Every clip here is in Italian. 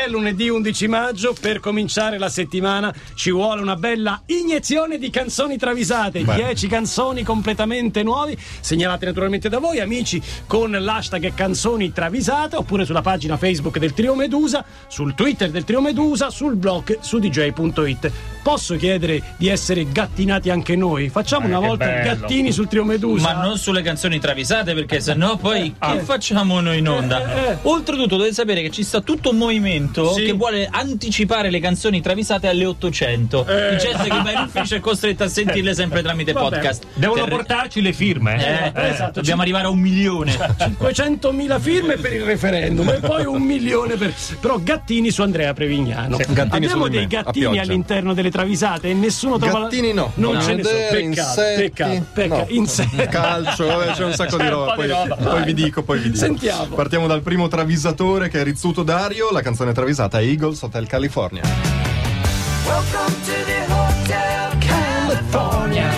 È lunedì 11 maggio, per cominciare la settimana ci vuole una bella iniezione di canzoni travisate, 10 canzoni completamente nuovi, segnalate naturalmente da voi amici con l'hashtag canzoni travisate oppure sulla pagina Facebook del Trio Medusa, sul Twitter del Trio Medusa, sul blog su dj.it. Posso chiedere di essere gattinati anche noi? Facciamo Eh, una volta bello. gattini sul Trio Medusa. Ma non sulle canzoni travisate, perché sennò poi che facciamo noi in onda? Eh, eh. Oltretutto, dovete sapere che ci sta tutto un movimento Sì. che vuole anticipare le canzoni travisate alle 800. Eh. Di gente che va in ufficio è costretta a sentirle sempre tramite Vabbè. podcast. Devono Terri- portarci le firme. Eh, Eh, esatto. Dobbiamo arrivare a un milione. 500.000 firme per il referendum e poi un milione per. Però gattini su Andrea Prevignano. Gattini Abbiamo dei gattini all'interno delle travisate e nessuno trova. Gattini no. Non No. ce ne sono. Peccato, insetti, peccato, peccato. no. Insetti. Calcio, vabbè, c'è un sacco di C'è un roba. po' di Poi, roba. poi vi dico, poi vi dico. Sentiamo. Partiamo dal primo travisatore che è Rizzuto Dario. La canzone travisata è Eagles Hotel California.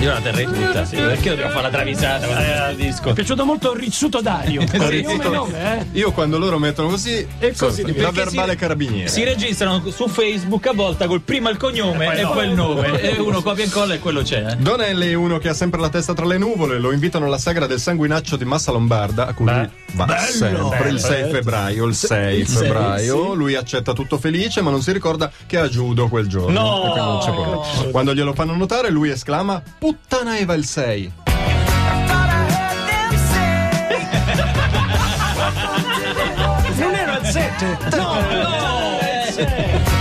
Io la terrei tutta, sì. Perché dobbiamo fare la travisata con questo disco? Mi è piaciuto molto Rizzuto Dario. Nome, nome, eh? Io quando loro mettono così, E così, la verbale si- carabiniere. Si registrano su Facebook a volta col prima il cognome e poi il nome. E uno copia e incolla e quello c'è. eh. Donelli è uno che ha sempre la testa tra le nuvole, lo invitano alla sagra del sanguinaccio di Massa Lombarda, a cui Beh, va sempre bello. il 6 febbraio, il 6 il sei, febbraio, sì. lui accetta tutto felice, ma non si ricorda che ha judo quel giorno. No! perché non c'è problema. Quando glielo fanno notare, lui esclama: Puttana Eva il 6. Non era il 7. No, no. Io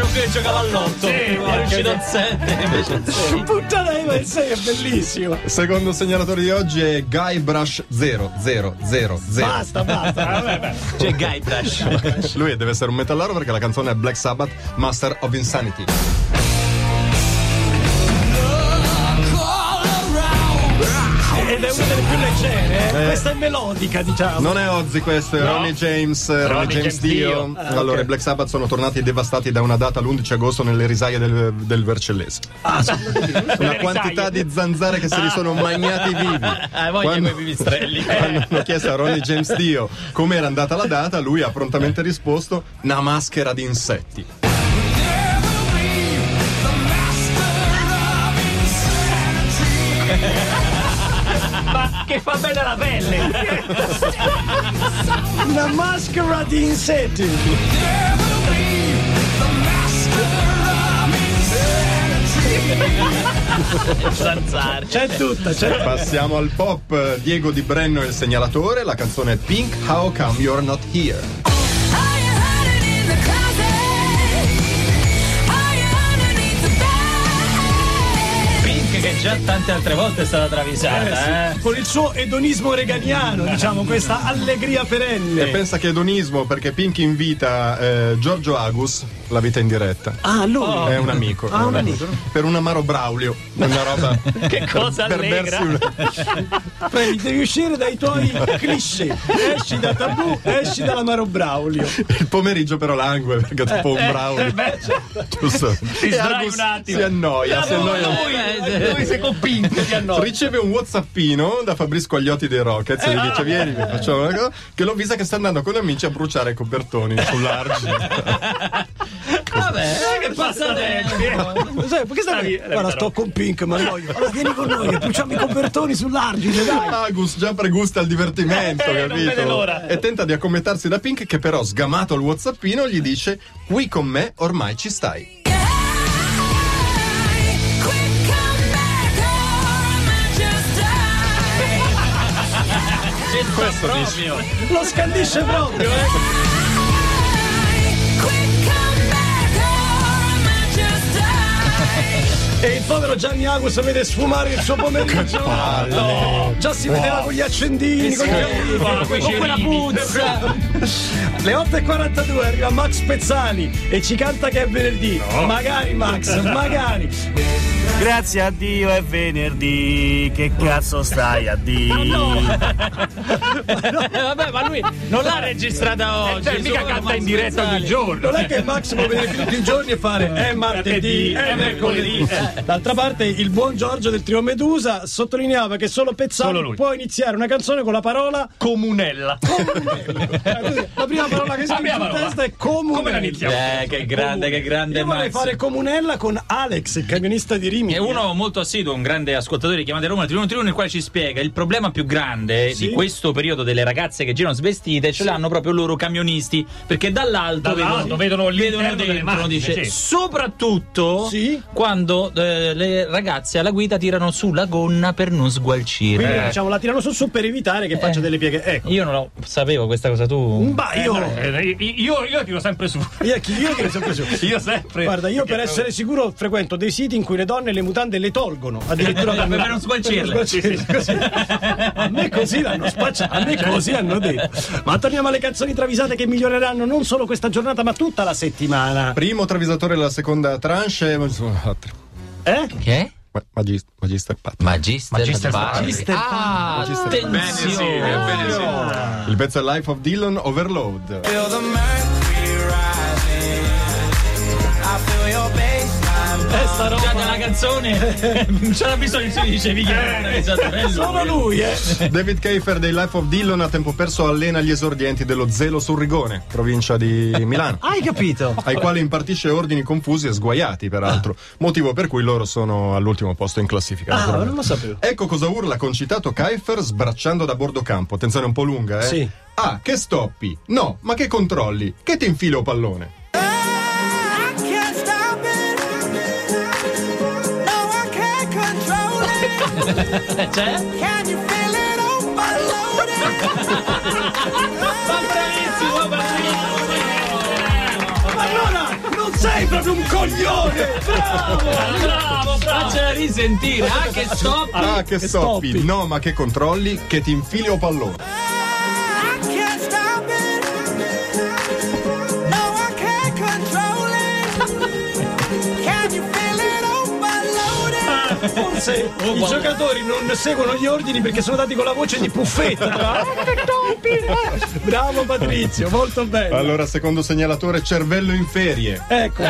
immagino che giocava all'otto. è riuscito al 7 invece al 6. Puttana Eva il 6 è bellissimo. Secondo segnalatore di oggi è Guybrush 0000. Basta, basta. Vabbè. C'è Guybrush. Lui deve essere un metallaro perché la canzone è Black Sabbath, Master of Insanity. Ed è una delle più leggere. eh. Questa è melodica, diciamo. Non è Ozzy questo, è No. Ronnie James, Ronnie, Ronnie James James Dio. Dio. allora, ok. i Black Sabbath sono tornati devastati da una data l'11 agosto nelle risaie del, del Vercellese. una quantità risaie. di zanzare che se li sono magnati vivi. Ah, Quando- pipistrelli. Quando hanno chiesto a Ronnie James Dio come era andata la data, lui ha prontamente risposto: una maschera di insetti. Che fa bene la pelle. Una maschera di insetti. Zanzare. C'è tutta, c'è tutta. Passiamo al pop. Diego Di Brenno è il segnalatore. La canzone è Pink, How Come You're Not Here. Pink già tante altre volte è stata travisata, eh. Con il suo edonismo reganiano, diciamo, questa allegria E perenne. pensa che è edonismo perché Pink invita eh, Giorgio Agus, la vita in diretta. Ah, lui. È un amico. Ah, è un amico. Per un amaro Braulio. Una roba. Che cosa per allegra. una- Prendi, devi uscire dai tuoi cliché. Esci da tabù, esci dall'amaro Braulio. Il pomeriggio però langue perché è tipo un Braulio. beh, Giusto. Ti sdrai un attimo. Si annoia. si annoia. Lui, Lui sei con Pink ti hanno. Riceve un whatsappino da Fabrizio Squagliotti dei Rockets e gli dice vieni vi facciamo una cosa che lo avvisa che sta andando con amici a bruciare i copertoni sull'argine Vabbè, che passatempo. Sai, perché stai? Guarda, la sto con Pink, ma voglio. Allora vieni con noi, bruciamo i copertoni sull'argine, dai. Agus già pregusta il divertimento Eh, capito e tenta di accomettarsi da Pink che però sgamato il whatsappino gli dice qui con me ormai ci stai Questo proprio. Lo scandisce proprio, eh. povero Gianni Agus vede sfumare il suo pomeriggio. No, già si vedeva con gli accendini, con, gli Con quella puzza. Le 8.42 arriva Max Pezzali e ci canta che è venerdì. Magari Max, magari. Grazie a Dio è venerdì, che cazzo stai a dire? Eh, vabbè, ma lui non l'ha registrata oggi. Cioè, mica canta Max in diretta ogni giorno. Non è che Max può venire tutti i giorni e fare è martedì, è mercoledì. D'altra parte, il buon Giorgio del Trio Medusa sottolineava che solo Pezzali Solo può iniziare una canzone con la parola Comunella. Ed La prima parola che prima in testa è comunella. Come la iniziamo? Eh, che grande, che grande Io vorrei Max. fare comunella con Alex, il camionista di Rimini. È uno molto assiduo, un grande ascoltatore di chiamate Roma, il Tribuno Tribuno, nel quale ci spiega il problema più grande Sì. di questo periodo delle ragazze che girano svestite ce l'hanno proprio loro camionisti, perché dall'alto, Dall'alto vedono l'interno vedono delle dentro, macchine, dice, sì. soprattutto Sì. quando eh, le ragazze alla guida tirano su la gonna per non sgualcire. Quindi Eh. diciamo la tirano su su per evitare che faccia delle pieghe. Ecco. Io non lo sapevo questa cosa tu. Ma io, Eh, io, io tiro sempre su. io, io ne so preso. Io sempre. Guarda, io per essere sicuro frequento dei siti in cui le donne le mutande le tolgono. Addirittura Per non sgualcirle. per non sgualcirle, così. A me così l'hanno spacciato, a me così hanno detto. Ma torniamo alle canzoni travisate che miglioreranno non solo questa giornata, ma tutta la settimana. Primo travisatore della seconda tranche. Eh? Che? Ma- Magis- Magister Pat. Magister, Magister Bari. Magister Ah, Magister attenzione. Bene, sì, bene, sì. Il pezzo è Life of Dylan Overload. Feel the mercury rising. I feel your baseline. Eh, sta roba. Già dalla canzone non c'era bisogno che si che era esatto, bello. Solo lui, eh. David Keifer dei Life of Dylan a tempo perso allena gli esordienti dello Zelo sul Rigone, provincia di Milano. Hai capito? ai quali impartisce ordini confusi e sguaiati, peraltro, motivo per cui loro sono all'ultimo posto in classifica. Ah, non lo sapevo. Ecco cosa urla concitato Keifer sbracciando da bordo campo. Attenzione un po' lunga, eh? Sì. Ah, che stoppi? No, ma che controlli? Che ti infilo pallone? It. Cioè? Can you feel it overloaded? Ma allora non sei proprio un coglione! Bravo! Bravo, Faccela risentire. Ah, che stop. Ah, che, che stoppi? stoppi. No, ma che controlli? Che ti infilo pallone? I can't stop it. Forse i giocatori non seguono gli ordini perché sono dati con la voce di puffetta. Bravo Patrizio, molto bello. Allora, secondo segnalatore, cervello in ferie. Ecco,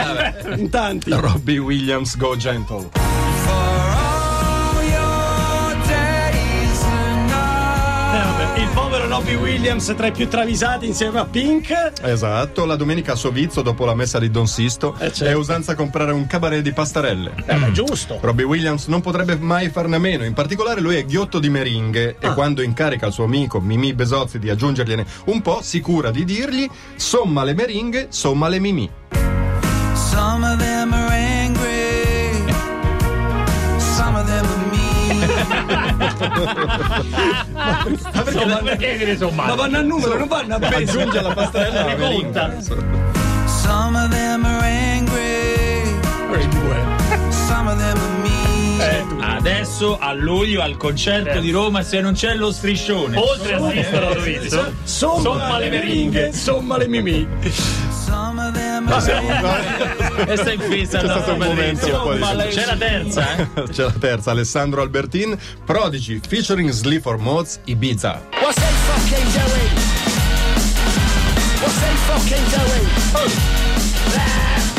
in tanti. Robbie Williams, go gentle. Robbie Williams tra i più travisati insieme a Pink. Esatto, la domenica a Sovizio, dopo la messa di Don Sisto, Eh, certo. è usanza comprare un cabaret di pastarelle. Eh, ma giusto. Robbie Williams non potrebbe mai farne a meno, in particolare lui è ghiotto di meringhe Ah. e quando incarica il suo amico Mimì Besozzi di aggiungergliene un po', si cura di dirgli somma le meringhe, somma le mimì. Some of them are Ma perché vanno, Perché dire insomma? ma vanno a numero, non vanno a peso. Aggiunge alla pastarella la meringa. Some of them are angry. Some of them are mean. Adesso a luglio al concerto di Roma se non c'è lo striscione. Oltre a assistere a Dovizio. Somma, Somma le le meringhe, somma le mimì. E in fissa. C'è stato un momento un po' di- C'è la terza, eh? C'è la terza, Alessandro Albertin, Prodigy featuring Sleaford Mods Ibiza. What's they fucking doing? What's they fucking doing?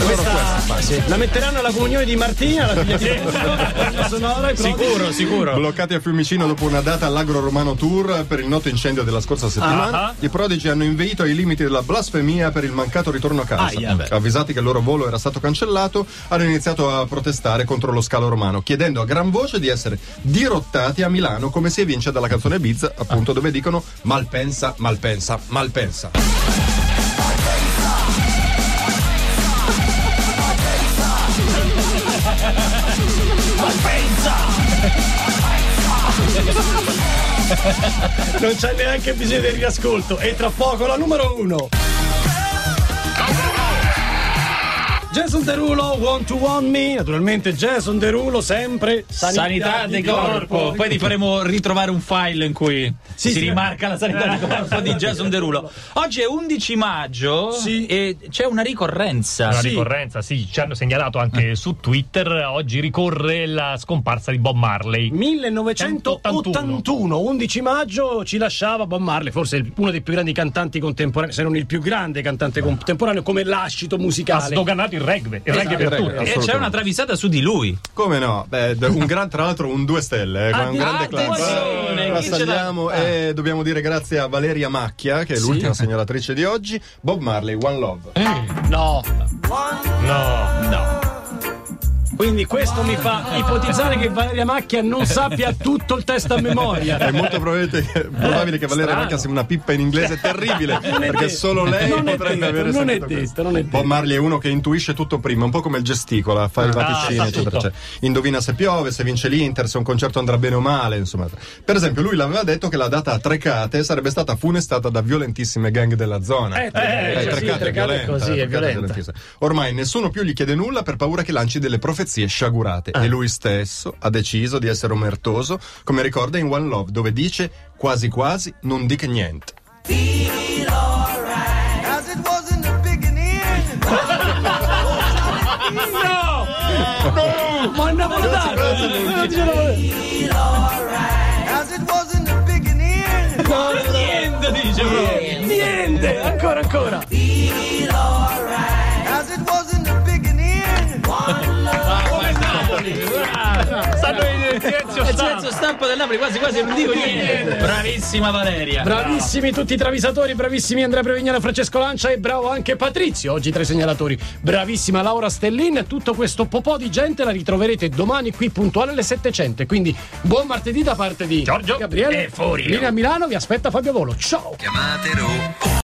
Questa la metteranno alla comunione di Martina, la figlia di la sonora e Sicuro, sicuro. Bloccati a Fiumicino dopo una data all'Agro Romano Tour per il noto incendio della scorsa settimana, Ah. i Prodigy hanno inveito ai limiti della blasfemia per il mancato ritorno a casa. Aia. Avvisati che il loro volo era stato cancellato, hanno iniziato a protestare contro lo scalo romano, chiedendo a gran voce di essere dirottati a Milano, come si evince dalla canzone Bizza, appunto, dove dicono malpensa, malpensa, malpensa. Non c'è neanche bisogno del riascolto. E tra poco la numero uno. Jason Derulo, Want to Want Me. Naturalmente Jason Derulo, sempre Sanità di corpo. Poi ti faremo ritrovare un file in cui Sì, si sì. rimarca la sanità di corpo di Jason Derulo. Oggi è 11 maggio Sì. e c'è una ricorrenza. Una Sì. ricorrenza, sì, ci hanno segnalato anche su Twitter. Oggi ricorre la scomparsa di Bob Marley. 1981, 11 maggio, ci lasciava Bob Marley, forse uno dei più grandi cantanti contemporanei, se non il più grande cantante contemporaneo come lascito Ha musicale. sdoganato il rugby, il rugby il per rugby, tutti. E c'è assolutamente. una travisata su di lui. Come no? Beh, un gran, tra l'altro un due stelle, eh, con un grande l'ha? Saliamo e dobbiamo dire grazie a Valeria Macchia, che è l'ultima segnalatrice di oggi. Bob Marley, One Love. No. No. No. Quindi questo mi fa ipotizzare che Valeria Macchia non sappia tutto il testo a memoria. È molto probabile che, probabile che Valeria Strano. Macchia sia una pippa in inglese terribile, perché detto. solo lei Non potrebbe detto, avere non è detto, non è Bob detto. Marley è uno che intuisce tutto prima, un po' come il gesticola, fa i vaticini, sa eccetera, tutto. eccetera. Indovina se piove, se vince l'Inter, se un concerto andrà bene o male, insomma. Per esempio, lui l'aveva detto che la data a Trecate sarebbe stata funestata da violentissime gang della zona. Eh, Trecate, Eh, sì, Trecate Trecate è violenta, così, è violenta. Ormai nessuno più gli chiede nulla per paura che lanci delle profezie sciagurate. Eh. E lui stesso ha deciso di essere omertoso, come ricorda in One Love, dove dice quasi quasi non dica niente. Beginning. Ma è napoletano! As it was in the beginning. Niente, dice proprio. Niente! Ancora, ancora! As it was in the beginning. Stanno in silenzio il stampa. silenzio stampa del Napoli quasi quasi non dico niente. Bravissima Valeria. Bravissimi tutti i travisatori, bravissimi Andrea Prevignano, Francesco Lancia e bravo anche Patrizio, oggi tra i segnalatori. Bravissima Laura Stellin, tutto questo popò di gente la ritroverete domani qui puntuale alle 700. Quindi buon martedì da parte di Giorgio Gabriele. e fuori. Linea a Milano, vi aspetta Fabio Volo. Ciao! Chiamatelo